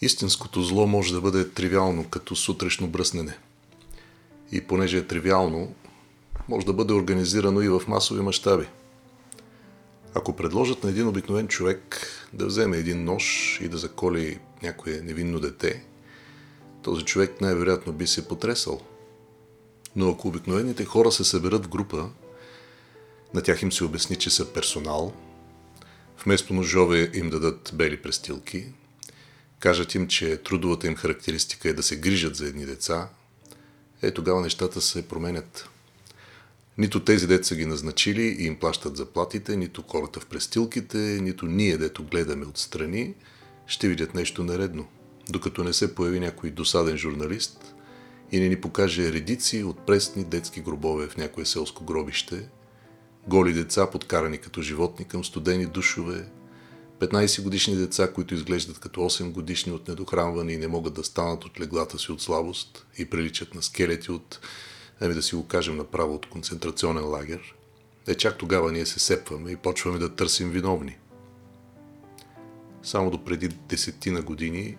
Истинското зло може да бъде тривиално, като сутрешно бръснене. И понеже е тривиално, може да бъде организирано и в масови мащаби. Ако предложат на един обикновен човек да вземе един нож и да заколи някое невинно дете, този човек най-вероятно би се потресал. Но ако обикновените хора се съберат в група, на тях им се обясни, че са персонал, вместо ножове им дадат бели престилки, кажат им, че трудовата им характеристика е да се грижат за едни деца, е тогава нещата се променят. Нито тези деца ги назначили и им плащат заплатите, нито хората в престилките, нито ние, дето гледаме отстрани, ще видят нещо наредно. Докато не се появи някой досаден журналист и не ни покаже редици от пресни детски гробове в някое селско гробище, голи деца, подкарани като животни към студени душове, 15 годишни деца, които изглеждат като 8 годишни от недохранване и не могат да станат от леглата си от слабост и приличат на скелети от, ами да си го кажем направо, от концентрационен лагер, е чак тогава ние се сепваме и почваме да търсим виновни. Само до преди десетина години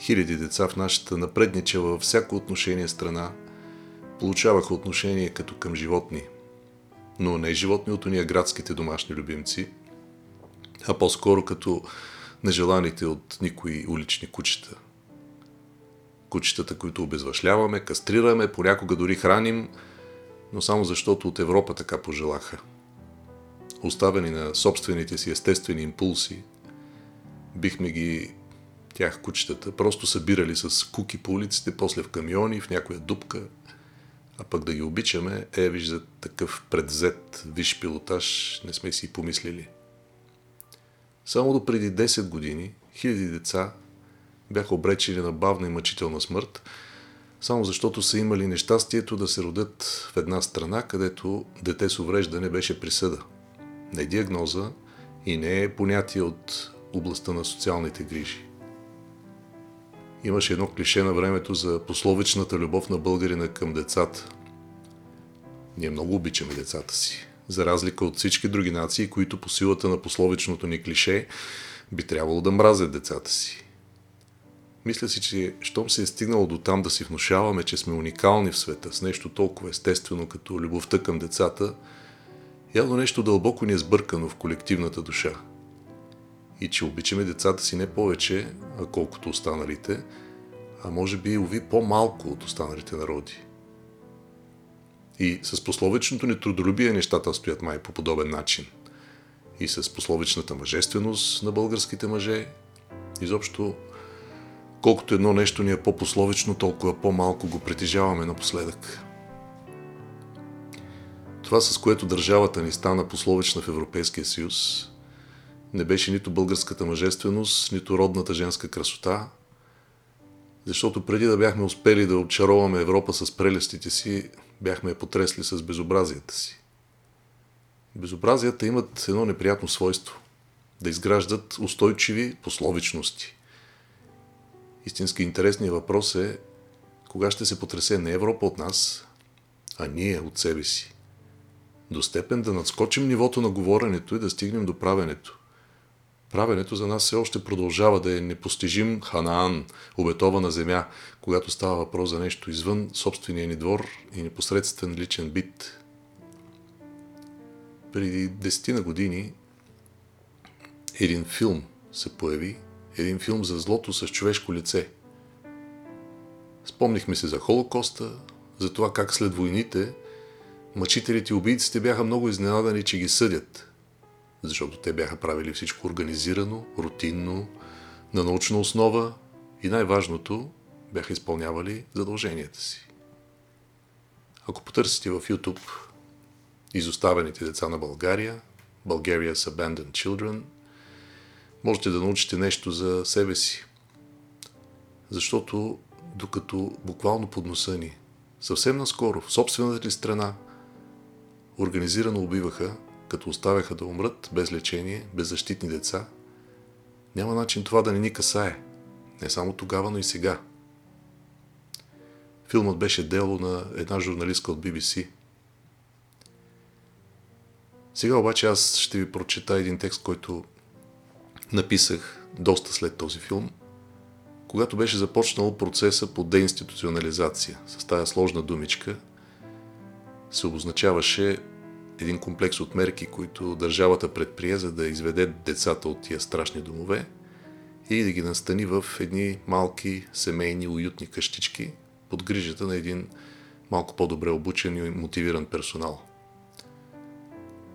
хиляди деца в нашата напредничава във всяко отношение страна получаваха отношение като към животни, но не животни от уния градските домашни любимци – а по-скоро като нежеланите от никои улични кучета. Кучетата, които обезвъшляваме, кастрираме, понякога дори храним, но само защото от Европа така пожелаха. Оставени на собствените си естествени импулси, бихме ги, тях кучетата, просто събирали с куки по улиците, после в камиони, в някоя дупка, а пък да ги обичаме, е, виждат такъв предзет, виш пилотаж, не сме си помислили. Само до преди 10 години хиляди деца бяха обречени на бавна и мъчителна смърт, само защото са имали нещастието да се родят в една страна, където дете с увреждане беше присъда. Не диагноза и не е понятие от областта на социалните грижи. Имаше едно клише на времето за пословичната любов на българина към децата. Ние много обичаме децата си за разлика от всички други нации, които по силата на пословичното ни клише би трябвало да мразят децата си. Мисля си, че щом се е стигнало до там да си внушаваме, че сме уникални в света с нещо толкова естествено като любовта към децата, явно нещо дълбоко ни е сбъркано в колективната душа. И че обичаме децата си не повече, а колкото останалите, а може би, уви, по-малко от останалите народи. И с пословичното ни трудолюбие нещата стоят май по подобен начин. И с пословичната мъжественост на българските мъже. Изобщо, колкото едно нещо ни е по-пословично, толкова по-малко го притежаваме напоследък. Това, с което държавата ни стана пословична в Европейския съюз, не беше нито българската мъжественост, нито родната женска красота, защото преди да бяхме успели да очароваме Европа с прелестите си, бяхме потресли с безобразията си. Безобразията имат едно неприятно свойство да изграждат устойчиви пословичности. Истински интересният въпрос е кога ще се потресе не Европа от нас, а ние от себе си. До степен да надскочим нивото на говоренето и да стигнем до правенето. Правенето за нас все още продължава да е непостижим Ханаан, обетована земя, когато става въпрос за нещо извън собствения ни двор и непосредствен личен бит. Преди десетина години един филм се появи, един филм за злото с човешко лице. Спомнихме се за Холокоста, за това как след войните мъчителите и убийците бяха много изненадани, че ги съдят – защото те бяха правили всичко организирано, рутинно, на научна основа и най-важното, бяха изпълнявали задълженията си. Ако потърсите в YouTube изоставените деца на България, Bulgaria's Abandoned Children, можете да научите нещо за себе си. Защото докато буквално под носа ни, съвсем наскоро, в собствената ли страна, организирано убиваха като оставяха да умрат без лечение, беззащитни деца, няма начин това да не ни касае. Не само тогава, но и сега. Филмът беше дело на една журналистка от BBC. Сега обаче аз ще ви прочета един текст, който написах доста след този филм когато беше започнал процеса по деинституционализация. С тази сложна думичка се обозначаваше един комплекс от мерки, които държавата предприе, за да изведе децата от тия страшни домове и да ги настани в едни малки семейни уютни къщички под грижата на един малко по-добре обучен и мотивиран персонал.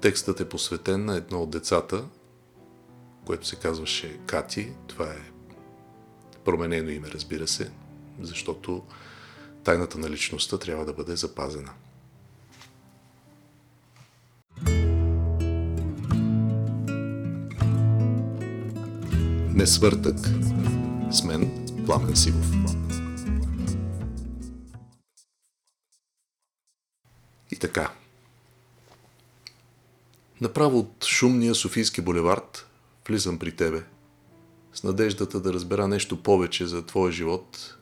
Текстът е посветен на едно от децата, което се казваше Кати. Това е променено име, разбира се, защото тайната на личността трябва да бъде запазена. Не свъртък. С мен Пламен Сивов. И така. Направо от шумния Софийски булевард влизам при тебе – с надеждата да разбера нещо повече за твоя живот,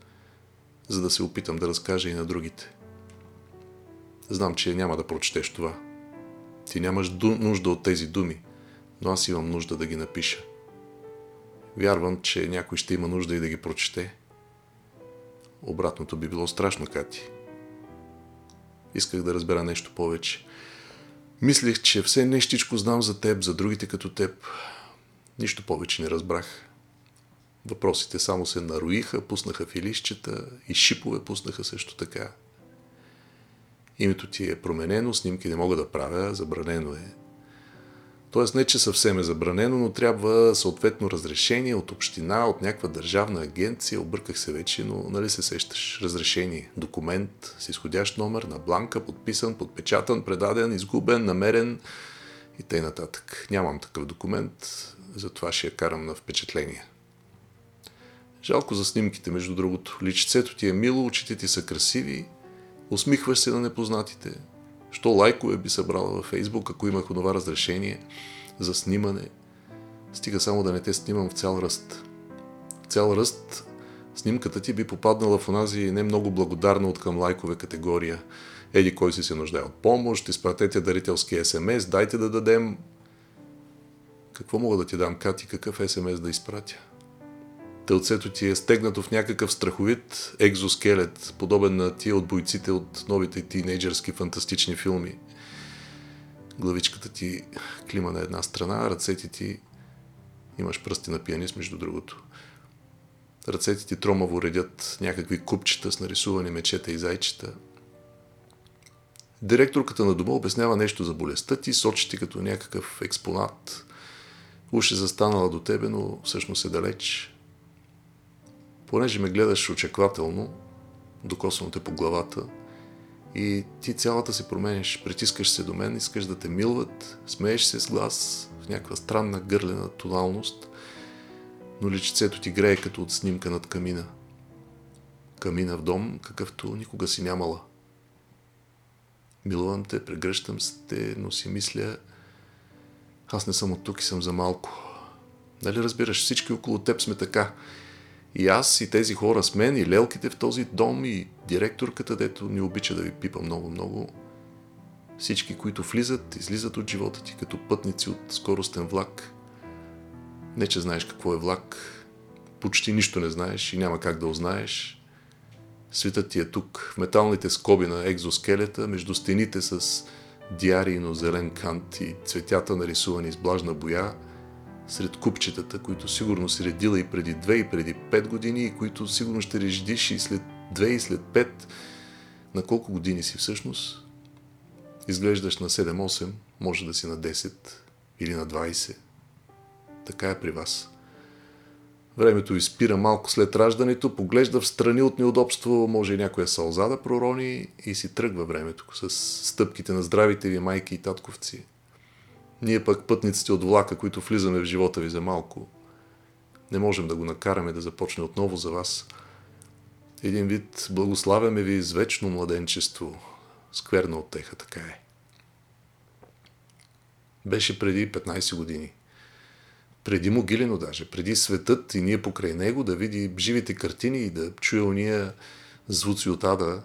за да се опитам да разкажа и на другите. Знам, че няма да прочетеш това. Ти нямаш нужда от тези думи, но аз имам нужда да ги напиша. Вярвам, че някой ще има нужда и да ги прочете. Обратното би било страшно, Кати. Исках да разбера нещо повече. Мислех, че все нещичко знам за теб, за другите като теб. Нищо повече не разбрах. Въпросите само се нароиха, пуснаха филищчета и шипове пуснаха също така. Името ти е променено, снимки не мога да правя, забранено е. Тоест не, че съвсем е забранено, но трябва съответно разрешение от община, от някаква държавна агенция, обърках се вече, но нали се сещаш? Разрешение, документ с изходящ номер на бланка, подписан, подпечатан, предаден, изгубен, намерен и т.н. нататък. Нямам такъв документ, затова ще я карам на впечатление. Жалко за снимките, между другото. Личицето ти е мило, очите ти са красиви, усмихваш се на непознатите. Що лайкове би събрала във Фейсбук, ако имах онова разрешение за снимане? Стига само да не те снимам в цял ръст. В цял ръст снимката ти би попаднала в онази не много благодарна от към лайкове категория. Еди кой си се нуждае от помощ, изпратете дарителски СМС, дайте да дадем... Какво мога да ти дам, Кати, какъв СМС да изпратя? Тълцето ти е стегнато в някакъв страховит екзоскелет, подобен на тия от бойците от новите тинейджърски фантастични филми. Главичката ти клима на една страна, ръцете ти имаш пръсти на пианист, между другото. Ръцете ти тромаво редят някакви купчета с нарисувани мечета и зайчета. Директорката на дома обяснява нещо за болестта ти, сочи ти като някакъв експонат. Уж е застанала до тебе, но всъщност е далеч. Понеже ме гледаш очаквателно, докосвам те по главата и ти цялата се променяш, притискаш се до мен, искаш да те милват, смееш се с глас в някаква странна гърлена тоналност, но личицето ти грее като от снимка над камина. Камина в дом, какъвто никога си нямала. Милувам те, прегръщам се те, но си мисля, аз не съм от тук и съм за малко. Нали разбираш, всички около теб сме така. И аз, и тези хора с мен, и лелките в този дом, и директорката, дето ни обича да ви пипа много-много. Всички, които влизат, излизат от живота ти като пътници от скоростен влак. Не, че знаеш какво е влак, почти нищо не знаеш и няма как да узнаеш. Светът ти е тук, в металните скоби на екзоскелета, между стените с диарийно зелен кант и цветята нарисувани с блажна боя – сред купчетата, които сигурно си редила и преди две и преди пет години и които сигурно ще редиш и след две и след пет. На колко години си всъщност? Изглеждаш на 7-8, може да си на 10 или на 20. Така е при вас. Времето ви спира малко след раждането, поглежда в страни от неудобство, може и някоя сълза да пророни и си тръгва времето с стъпките на здравите ви майки и татковци. Ние пък пътниците от влака, които влизаме в живота ви за малко, не можем да го накараме да започне отново за вас. Един вид благославяме ви с вечно младенчество. Скверна отеха, така е. Беше преди 15 години. Преди могилено даже, преди светът и ние покрай него да види живите картини и да чуе уния звуци от ада,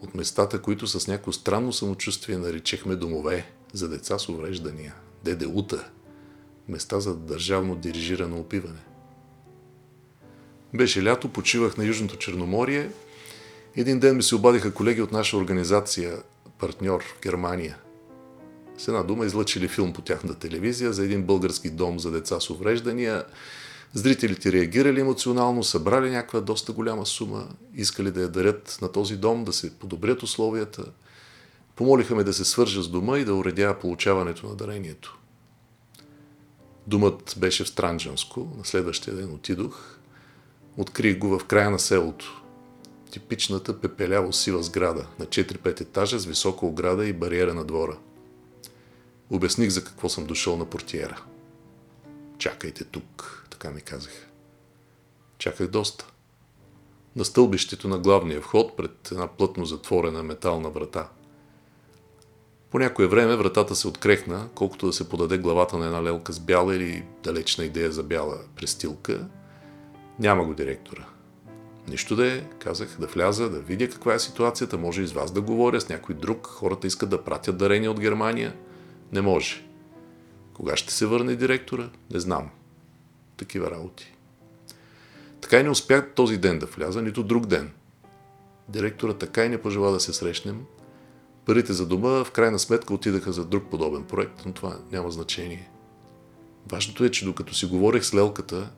от местата, които с някакво странно самочувствие наричахме домове за деца с увреждания, ДДУта, места за държавно дирижирано опиване. Беше лято, почивах на Южното Черноморие. Един ден ми се обадиха колеги от наша организация, партньор Германия. С една дума излъчили филм по тяхната телевизия за един български дом за деца с увреждания. Зрителите реагирали емоционално, събрали някаква доста голяма сума, искали да я дарят на този дом, да се подобрят условията. Помолиха ме да се свържа с дома и да уредя получаването на дарението. Думът беше в Странджанско. На следващия ден отидох. Открих го в края на селото. Типичната пепеляво сива сграда на 4-5 етажа с висока ограда и бариера на двора. Обясних за какво съм дошъл на портиера. Чакайте тук, така ми казах. Чаках доста. На стълбището на главния вход пред една плътно затворена метална врата. По някое време вратата се открехна, колкото да се подаде главата на една лелка с бяла или далечна идея за бяла престилка. Няма го директора. Нищо да е, казах, да вляза, да видя каква е ситуацията, може и с вас да говоря, с някой друг. Хората искат да пратят дарения от Германия. Не може. Кога ще се върне директора? Не знам. Такива работи. Така и не успях този ден да вляза, нито друг ден. Директора така и не пожела да се срещнем. Парите за дома в крайна сметка отидаха за друг подобен проект, но това няма значение. Важното е, че докато си говорех с лелката,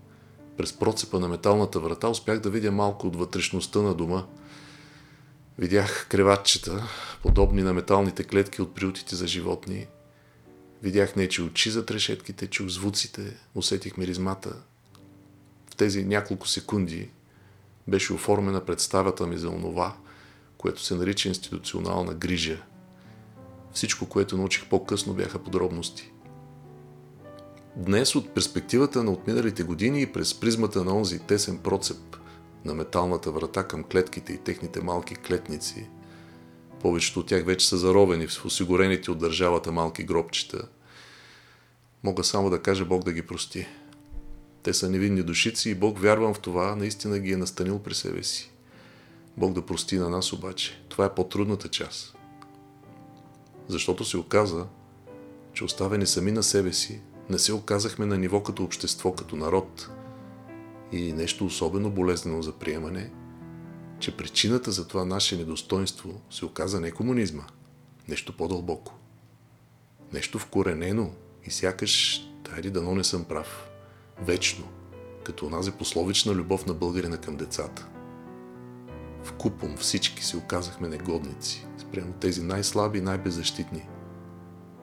през процепа на металната врата успях да видя малко от вътрешността на дома. Видях креватчета, подобни на металните клетки от приютите за животни. Видях нечи очи за трешетките, чух звуците, усетих миризмата. В тези няколко секунди беше оформена представата ми за онова, което се нарича институционална грижа. Всичко, което научих по-късно, бяха подробности. Днес от перспективата на отминалите години и през призмата на онзи тесен процеп на металната врата към клетките и техните малки клетници, повечето от тях вече са заровени в осигурените от държавата малки гробчета, мога само да кажа Бог да ги прости. Те са невинни душици и Бог, вярвам в това, наистина ги е настанил при себе си. Бог да прости на нас обаче. Това е по-трудната част. Защото се оказа, че оставени сами на себе си, не се оказахме на ниво като общество, като народ. И нещо особено болезнено за приемане, че причината за това наше недостоинство се оказа не комунизма, нещо по-дълбоко. Нещо вкоренено и сякаш, хайде дано не съм прав, вечно, като онази пословична любов на българина към децата. В купом всички се оказахме негодници, спрямо тези най-слаби и най-беззащитни.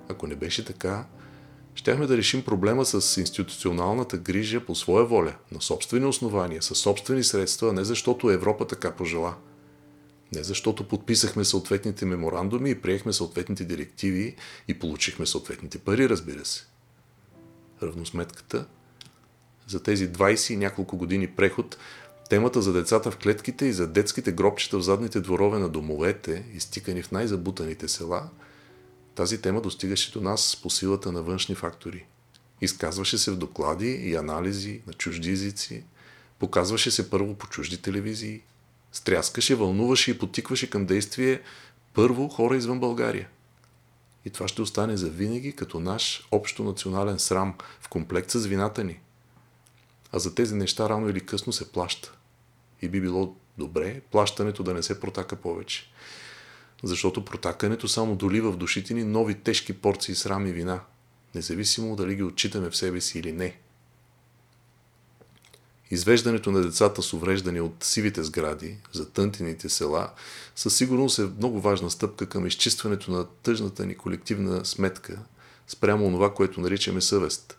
Ако не беше така, щяхме да решим проблема с институционалната грижа по своя воля, на собствени основания, със собствени средства, не защото Европа така пожела. Не защото подписахме съответните меморандуми и приехме съответните директиви и получихме съответните пари, разбира се. Равносметката за тези 20 и няколко години преход Темата за децата в клетките и за детските гробчета в задните дворове на домовете, изтикани в най-забутаните села – тази тема достигаше до нас по силата на външни фактори. Изказваше се в доклади и анализи на чужди езици, показваше се първо по чужди телевизии, стряскаше, вълнуваше и потикваше към действие първо хора извън България. И това ще остане за винаги като наш общо национален срам в комплект с вината ни. А за тези неща рано или късно се плаща. И би било добре плащането да не се протака повече защото протакането само долива в душите ни нови тежки порции срам и вина, независимо дали ги отчитаме в себе си или не. Извеждането на децата с увреждания от сивите сгради, за тънтените села, със сигурност е много важна стъпка към изчистването на тъжната ни колективна сметка спрямо това, което наричаме съвест.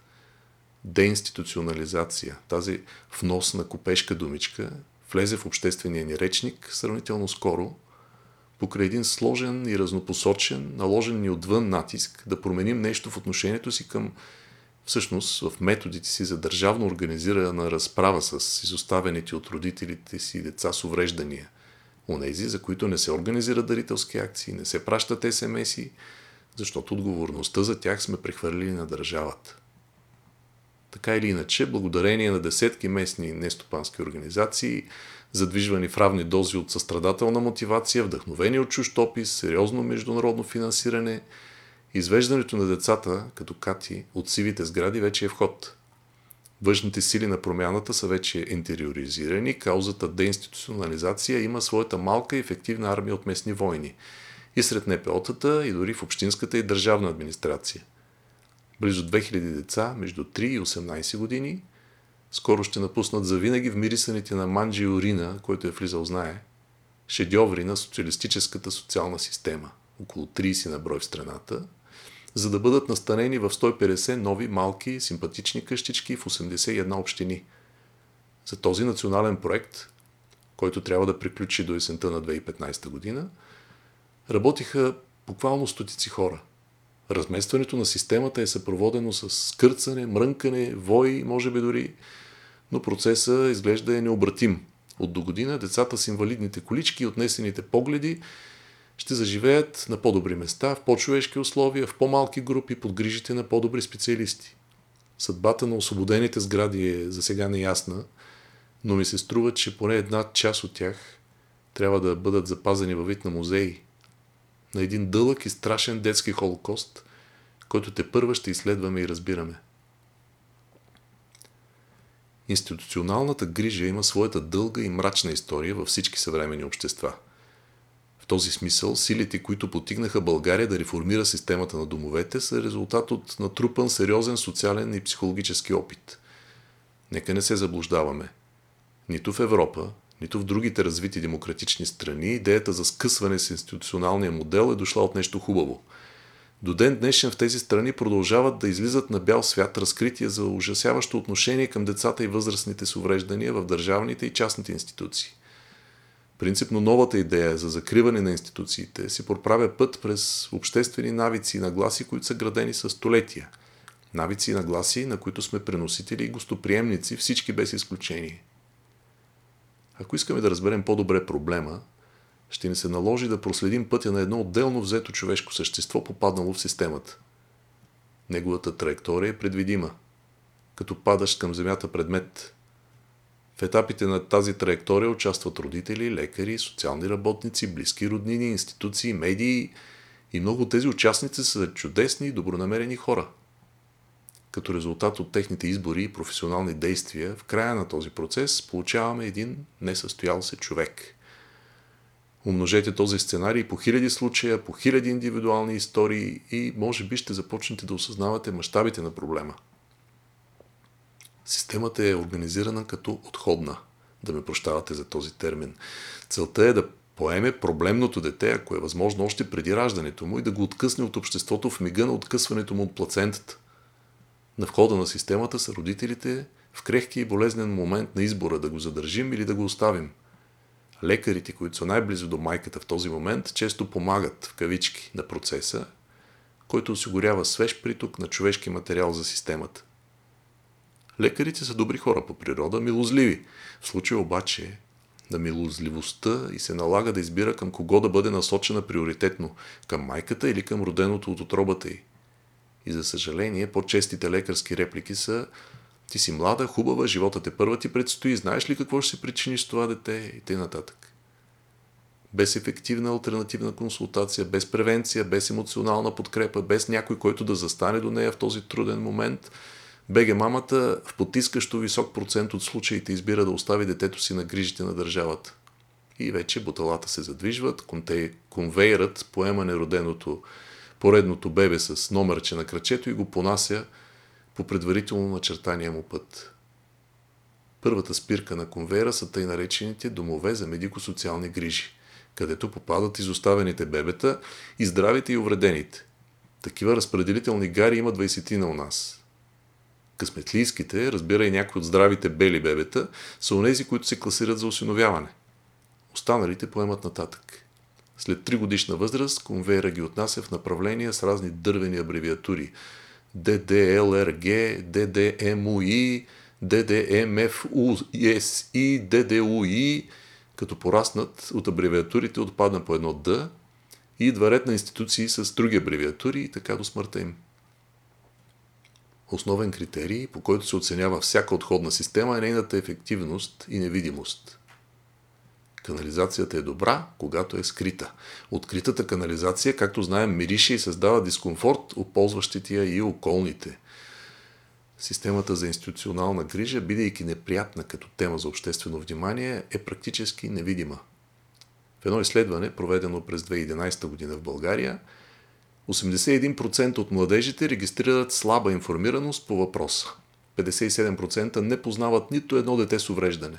Деинституционализация, тази вносна купешка думичка, влезе в обществения ни речник сравнително скоро – покрай един сложен и разнопосочен, наложен ни отвън натиск да променим нещо в отношението си към всъщност в методите си за държавно организирана разправа с изоставените от родителите си деца с увреждания. Онези, за които не се организират дарителски акции, не се пращат СМС-и, защото отговорността за тях сме прехвърлили на държавата. Така или иначе, благодарение на десетки местни нестопански организации, задвижвани в равни дози от състрадателна мотивация, вдъхновени от чужд опис, сериозно международно финансиране, извеждането на децата, като кати, от сивите сгради вече е в ход. Външните сили на промяната са вече интериоризирани, каузата деинституционализация има своята малка и ефективна армия от местни войни. И сред НПО-тата, и дори в общинската и държавна администрация. Близо 2000 деца между 3 и 18 години скоро ще напуснат завинаги мирисаните на Манджи Урина, който е влизал знае, шедьоври на социалистическата социална система, около 30 на брой в страната, за да бъдат настанени в 150 нови малки симпатични къщички в 81 общини. За този национален проект, който трябва да приключи до есента на 2015 година, работиха буквално стотици хора. Разместването на системата е съпроводено с скърцане, мрънкане, вои, може би дори, но процесът изглежда е необратим. От до година децата с инвалидните колички и отнесените погледи ще заживеят на по-добри места, в по-човешки условия, в по-малки групи, под грижите на по-добри специалисти. Съдбата на освободените сгради е за сега неясна, но ми се струва, че поне една част от тях трябва да бъдат запазени във вид на музеи. На един дълъг и страшен детски холокост, който те първа ще изследваме и разбираме. Институционалната грижа има своята дълга и мрачна история във всички съвремени общества – в този смисъл, силите, които потигнаха България да реформира системата на домовете, са резултат от натрупан сериозен социален и психологически опит. Нека не се заблуждаваме. Нито в Европа, нито в другите развити демократични страни идеята за скъсване с институционалния модел е дошла от нещо хубаво. До ден днешен в тези страни продължават да излизат на бял свят разкрития за ужасяващо отношение към децата и възрастните с увреждания в държавните и частните институции – Принципно новата идея за закриване на институциите си проправя път през обществени навици и нагласи, които са градени с столетия. Навици и нагласи, на които сме преносители и гостоприемници, всички без изключение. Ако искаме да разберем по-добре проблема, ще ни се наложи да проследим пътя на едно отделно взето човешко същество, попаднало в системата. Неговата траектория е предвидима. Като падаш към земята предмет, в етапите на тази траектория участват родители, лекари, социални работници, близки роднини, институции, медии и много от тези участници са чудесни и добронамерени хора. Като резултат от техните избори и професионални действия, в края на този процес получаваме един несъстоял се човек. Умножете този сценарий по хиляди случая, по хиляди индивидуални истории и може би ще започнете да осъзнавате мащабите на проблема – Системата е организирана като отходна, да ме прощавате за този термин. Целта е да поеме проблемното дете, ако е възможно още преди раждането му и да го откъсне от обществото в мига на откъсването му от плацентата. На входа на системата са родителите в крехки и болезнен момент на избора да го задържим или да го оставим. Лекарите, които са най-близо до майката в този момент, често помагат в кавички на процеса, който осигурява свеж приток на човешки материал за системата. Лекарите са добри хора по природа, милозливи. В случая обаче на милозливостта и се налага да избира към кого да бъде насочена приоритетно – към майката или към роденото от отробата й. И за съжаление, по-честите лекарски реплики са ти си млада, хубава, живота те първа ти предстои, знаеш ли какво ще се причиниш с това дете и т.н. Без ефективна альтернативна консултация, без превенция, без емоционална подкрепа, без някой, който да застане до нея в този труден момент – БГ мамата в потискащо висок процент от случаите избира да остави детето си на грижите на държавата. И вече буталата се задвижват, конвейерът поема нероденото поредното бебе с номерче на кръчето и го понася по предварително начертания му път. Първата спирка на конвейера са тъй наречените домове за медико-социални грижи, където попадат изоставените бебета и здравите и увредените. Такива разпределителни гари има 20 на у нас късметлийските, разбира и някои от здравите бели бебета, са онези, които се класират за осиновяване. Останалите поемат нататък. След 3 годишна възраст конвейера ги отнася в направления с разни дървени абревиатури. DDLRG, DDMUI, DDMFUSI, DDUI, като пораснат от абревиатурите отпадна по едно D и идва ред на институции с други абревиатури и така до смъртта им. Основен критерий, по който се оценява всяка отходна система е нейната ефективност и невидимост. Канализацията е добра, когато е скрита. Откритата канализация, както знаем, мирише и създава дискомфорт от ползващите я и околните. системата за институционална грижа, бидейки неприятна като тема за обществено внимание, е практически невидима. В едно изследване, проведено през 2011 година в България, 81% от младежите регистрират слаба информираност по въпроса. 57% не познават нито едно дете с увреждане.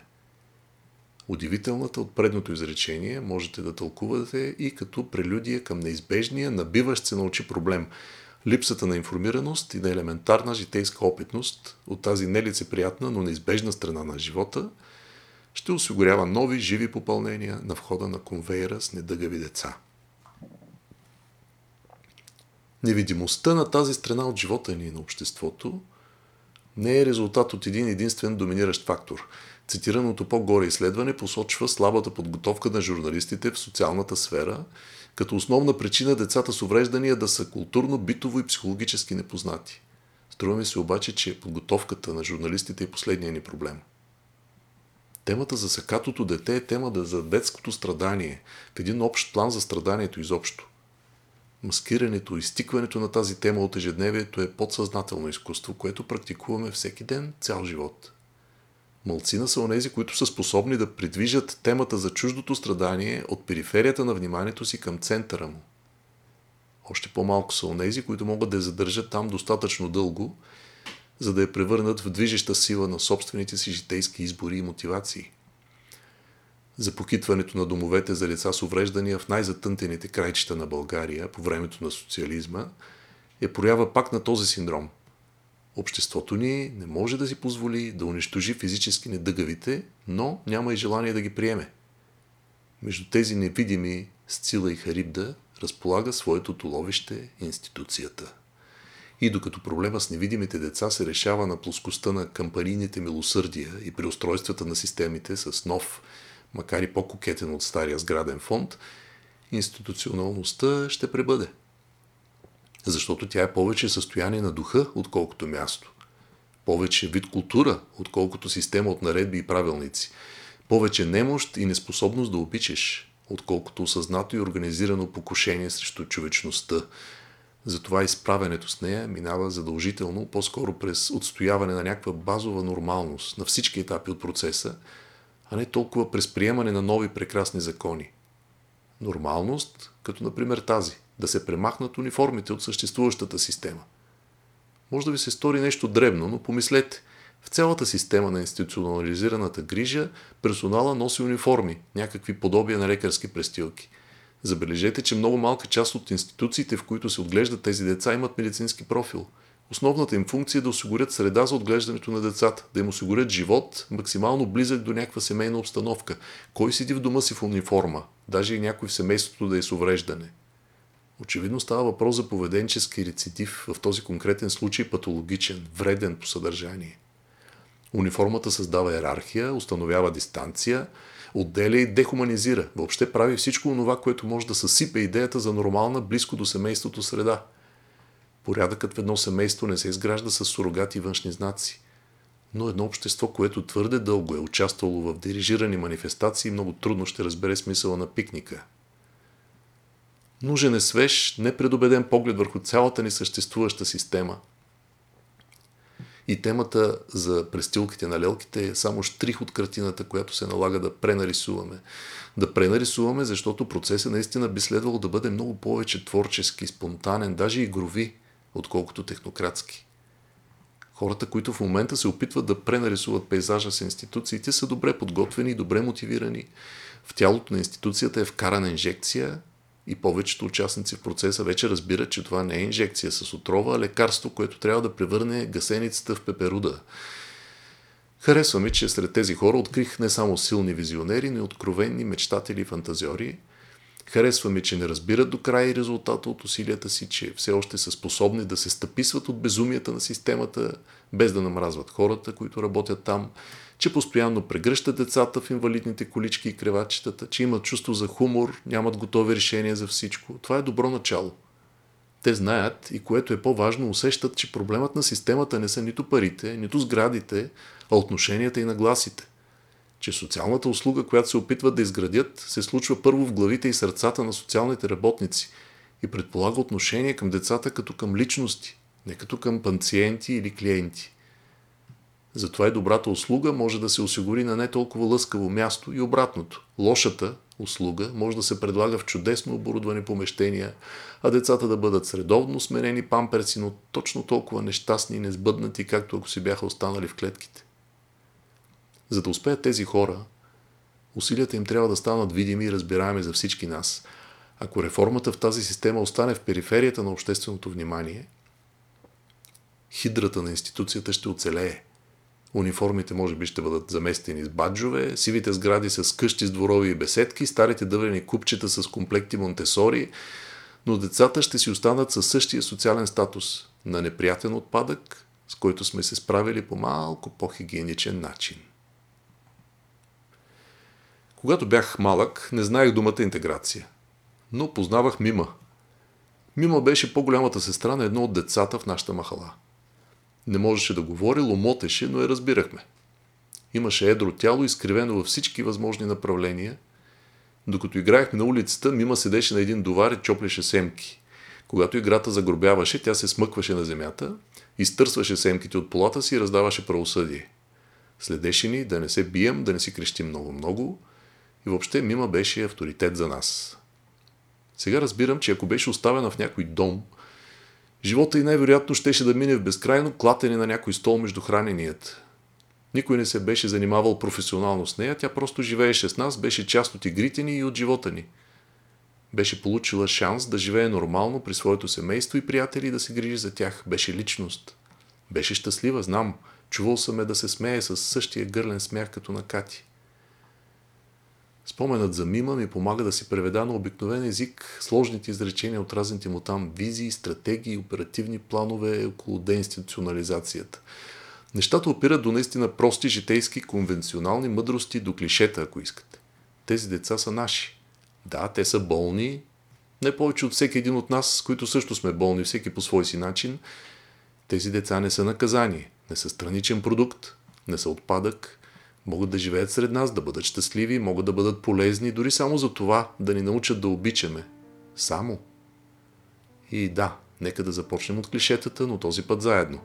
Удивителната от предното изречение можете да тълкувате и като прелюдия към неизбежния, набиващ се на очи проблем – липсата на информираност и на елементарна житейска опитност от тази нелицеприятна, но неизбежна страна на живота ще осигурява нови живи попълнения на входа на конвейера с недъгави деца. Невидимостта на тази страна от живота ни и на обществото не е резултат от един единствен доминиращ фактор. Цитираното по-горе изследване посочва слабата подготовка на журналистите в социалната сфера като основна причина децата с увреждания да са културно, битово и психологически непознати. Струва ми се обаче, че подготовката на журналистите е последния ни проблем. Темата за сакатото дете е тема за детското страдание, в един общ план за страданието изобщо. Маскирането и стикването на тази тема от ежедневието е подсъзнателно изкуство, което практикуваме всеки ден, цял живот – Малцина са онези, които са способни да придвижат темата за чуждото страдание от периферията на вниманието си към центъра му. Още по-малко са онези, които могат да я задържат там достатъчно дълго, за да я превърнат в движеща сила на собствените си житейски избори и мотивации. За покитването на домовете за деца с увреждания в най-затънтените крайчета на България по времето на социализма е проява пак на този синдром – Обществото ни не може да си позволи да унищожи физически недъгавите, но няма и желание да ги приеме. Между тези невидими Сцила и Харибда разполага своето толовище институцията. И докато проблема с невидимите деца се решава на плоскостта на кампанийните милосърдия и при устройствата на системите с нов, макар и по-кокетен от стария сграден фонд, институционалността ще пребъде – защото тя е повече състояние на духа, отколкото място. Повече вид култура, отколкото система от наредби и правилници. Повече немощ и неспособност да обичаш, отколкото осъзнато и организирано покушение срещу човечността. Затова изправенето с нея минава задължително по-скоро през отстояване на някаква базова нормалност на всички етапи от процеса, а не толкова през приемане на нови прекрасни закони. Нормалност, като например тази – да се премахнат униформите от съществуващата система. Може да ви се стори нещо дребно, но помислете. В цялата система на институционализираната грижа персонала носи униформи, някакви подобия на лекарски престилки. Забележете, че много малка част от институциите, в които се отглеждат тези деца, имат медицински профил. Основната им функция е да осигурят среда за отглеждането на децата, да им осигурят живот, максимално близък до някаква семейна обстановка. Кой седи в дома си в униформа? Даже и някой в семейството да е с увреждане. Очевидно става въпрос за поведенчески рецидив, в този конкретен случай патологичен, вреден по съдържание. Униформата създава иерархия, установява дистанция, отделя и дехуманизира. Въобще прави всичко това, което може да съсипе идеята за нормална, близко до семейството среда. Порядъкът в едно семейство не се изгражда с сурогати външни знаци. Но едно общество, което твърде дълго е участвало в дирижирани манифестации, много трудно ще разбере смисъла на пикника – Нужен е свеж, непредобеден поглед върху цялата ни съществуваща система. И темата за престилките на лелките е само штрих от картината, която се налага да пренарисуваме. Да пренарисуваме, защото процесът наистина би следвало да бъде много повече творчески, спонтанен, даже игрови, отколкото технократски. Хората, които в момента се опитват да пренарисуват пейзажа с институциите, са добре подготвени добре мотивирани. В тялото на институцията е вкарана инжекция и повечето участници в процеса вече разбират, че това не е инжекция с отрова, а лекарство, което трябва да превърне гасеницата в пеперуда. Харесва ми, че сред тези хора открих не само силни визионери, но и откровенни мечтатели и фантазиори. Харесва ми, че не разбират до края и резултата от усилията си, че все още са способни да се стъписват от безумията на системата, без да намразват хората, които работят там че постоянно прегръщат децата в инвалидните колички и кревачетата, че имат чувство за хумор, нямат готови решения за всичко. Това е добро начало. Те знаят и което е по-важно, усещат, че проблемът на системата не са нито парите, нито сградите, а отношенията и нагласите. Че социалната услуга, която се опитват да изградят, се случва първо в главите и сърцата на социалните работници и предполага отношение към децата като към личности, не като към пациенти или клиенти. Затова и добрата услуга може да се осигури на не толкова лъскаво място и обратното. Лошата услуга може да се предлага в чудесно оборудвани помещения, а децата да бъдат средовно сменени памперси, но точно толкова нещастни и незбъднати, както ако си бяха останали в клетките. За да успеят тези хора, усилията им трябва да станат видими и разбираеми за всички нас. Ако реформата в тази система остане в периферията на общественото внимание, хидрата на институцията ще оцелее. Униформите може би ще бъдат заместени с баджове, сивите сгради с къщи с дворови и беседки, старите дъврени купчета с комплекти Монтесори, но децата ще си останат със същия социален статус на неприятен отпадък, с който сме се справили по малко по-хигиеничен начин. Когато бях малък, не знаех думата интеграция, но познавах Мима. Мима беше по-голямата сестра на едно от децата в нашата махала – не можеше да говори, ломотеше, но я разбирахме. Имаше едро тяло, изкривено във всички възможни направления. Докато играехме на улицата, Мима седеше на един довар и чоплеше семки. Когато играта загробяваше, тя се смъкваше на земята, изтърсваше семките от полата си и раздаваше правосъдие. Следеше ни да не се бием, да не си крещим много-много и въобще Мима беше авторитет за нас. Сега разбирам, че ако беше оставена в някой дом – Живота и най-вероятно щеше да мине в безкрайно клатене на някой стол между храненият. Никой не се беше занимавал професионално с нея, тя просто живееше с нас, беше част от игрите ни и от живота ни. Беше получила шанс да живее нормално при своето семейство и приятели да се грижи за тях. Беше личност. Беше щастлива, знам. Чувал съм е да се смее с същия гърлен смях като на Кати. Споменът за Мима ми помага да си преведа на обикновен език сложните изречения от разните му там визии, стратегии, оперативни планове около деинституционализацията. Нещата опират до наистина прости житейски, конвенционални мъдрости, до клишета, ако искате. Тези деца са наши. Да, те са болни, не повече от всеки един от нас, които също сме болни, всеки по свой си начин. Тези деца не са наказание, не са страничен продукт, не са отпадък, могат да живеят сред нас, да бъдат щастливи, могат да бъдат полезни, дори само за това да ни научат да обичаме. Само. И да, нека да започнем от клишетата, но този път заедно.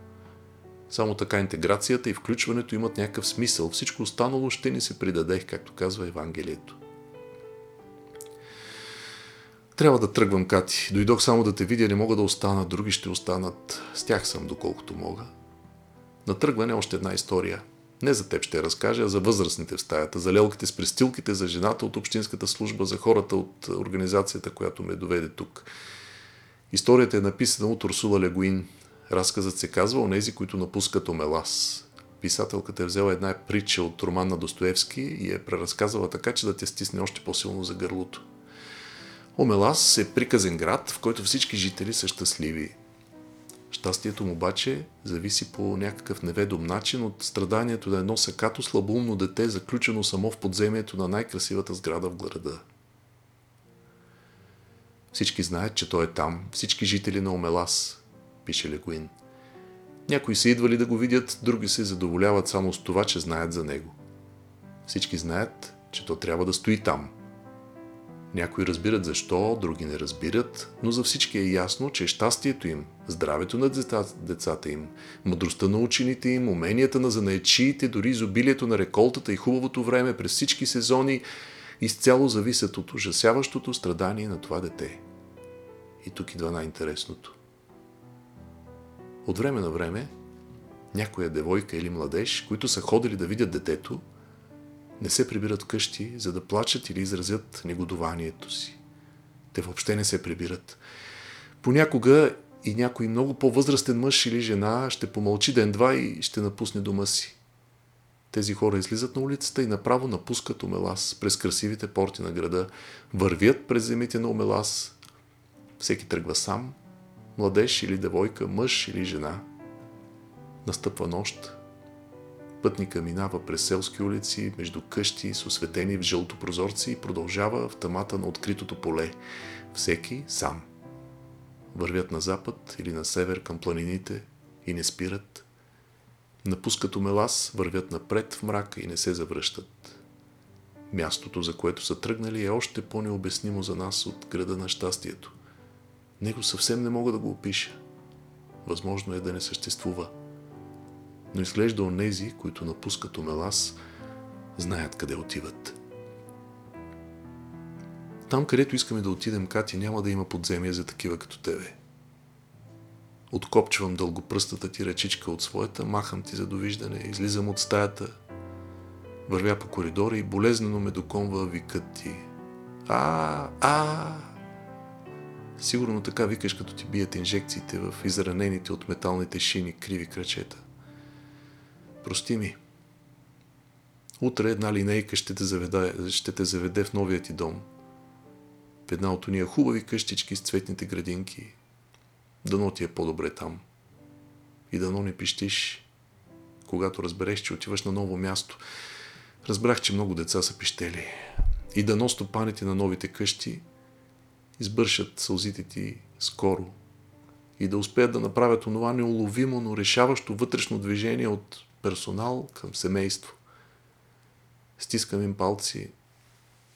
Само така интеграцията и включването имат някакъв смисъл. Всичко останало ще ни се придаде, както казва Евангелието. Трябва да тръгвам, Кати. Дойдох само да те видя, не мога да остана, други ще останат. С тях съм, доколкото мога. На тръгване още една история – не за теб ще разкажа, а за възрастните в стаята, за лелките с престилките, за жената от Общинската служба, за хората от организацията, която ме доведе тук. Историята е написана от Урсула Легуин. Разказът се казва Онези, които напускат Омелас. Писателката е взела една притча от роман на Достоевски и е преразказала така, че да те стисне още по-силно за гърлото. Омелас е приказен град, в който всички жители са щастливи. Щастието му обаче зависи по някакъв неведом начин от страданието на едно сакато слабоумно дете, заключено само в подземието на най-красивата сграда в града. Всички знаят, че той е там, всички жители на Омелас, пише Легуин. Някои са идвали да го видят, други се задоволяват само с това, че знаят за него. Всички знаят, че то трябва да стои там – някои разбират защо, други не разбират, но за всички е ясно, че щастието им, здравето на децата им, мъдростта на учените им, уменията на занаечиите, дори изобилието на реколтата и хубавото време през всички сезони изцяло зависят от ужасяващото страдание на това дете. И тук идва най-интересното. От време на време, някоя девойка или младеж, които са ходили да видят детето, не се прибират къщи, за да плачат или изразят негодованието си. Те въобще не се прибират. Понякога и някой много по-възрастен мъж или жена ще помълчи ден-два и ще напусне дома си. Тези хора излизат на улицата и направо напускат Омелас през красивите порти на града, вървят през земите на Омелас. Всеки тръгва сам, младеж или девойка, мъж или жена. Настъпва нощ, Пътника минава през селски улици, между къщи с осветени в жълто прозорци и продължава в тъмата на откритото поле. Всеки сам. Вървят на запад или на север към планините и не спират. Напускат умелас, вървят напред в мрака и не се завръщат. Мястото, за което са тръгнали, е още по-необяснимо за нас от града на щастието. Него съвсем не мога да го опиша. Възможно е да не съществува – Но изглежда онези, които напускат Омелас, знаят къде отиват. Там, където искаме да отидем, Кати, няма да има подземия за такива като тебе. Откопчвам дългопръстата ти ръчичка от своята, махам ти за довиждане, излизам от стаята, вървя по коридора и болезнено ме доконва викът ти. А, а, Сигурно така викаш, като ти бият инжекциите в изранените от металните шини криви крачета. Прости ми. Утре една линейка ще те, заведе, ще те заведе в новия ти дом. В една от уния хубави къщички с цветните градинки. Дано ти е по-добре там. И дано не пищиш, когато разбереш, че отиваш на ново място. Разбрах, че много деца са пищели. И дано стопаните на новите къщи избършат сълзите ти скоро и да успеят да направят онова неуловимо, но решаващо вътрешно движение от персонал към семейство. Стискам им палци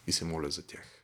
и се моля за тях.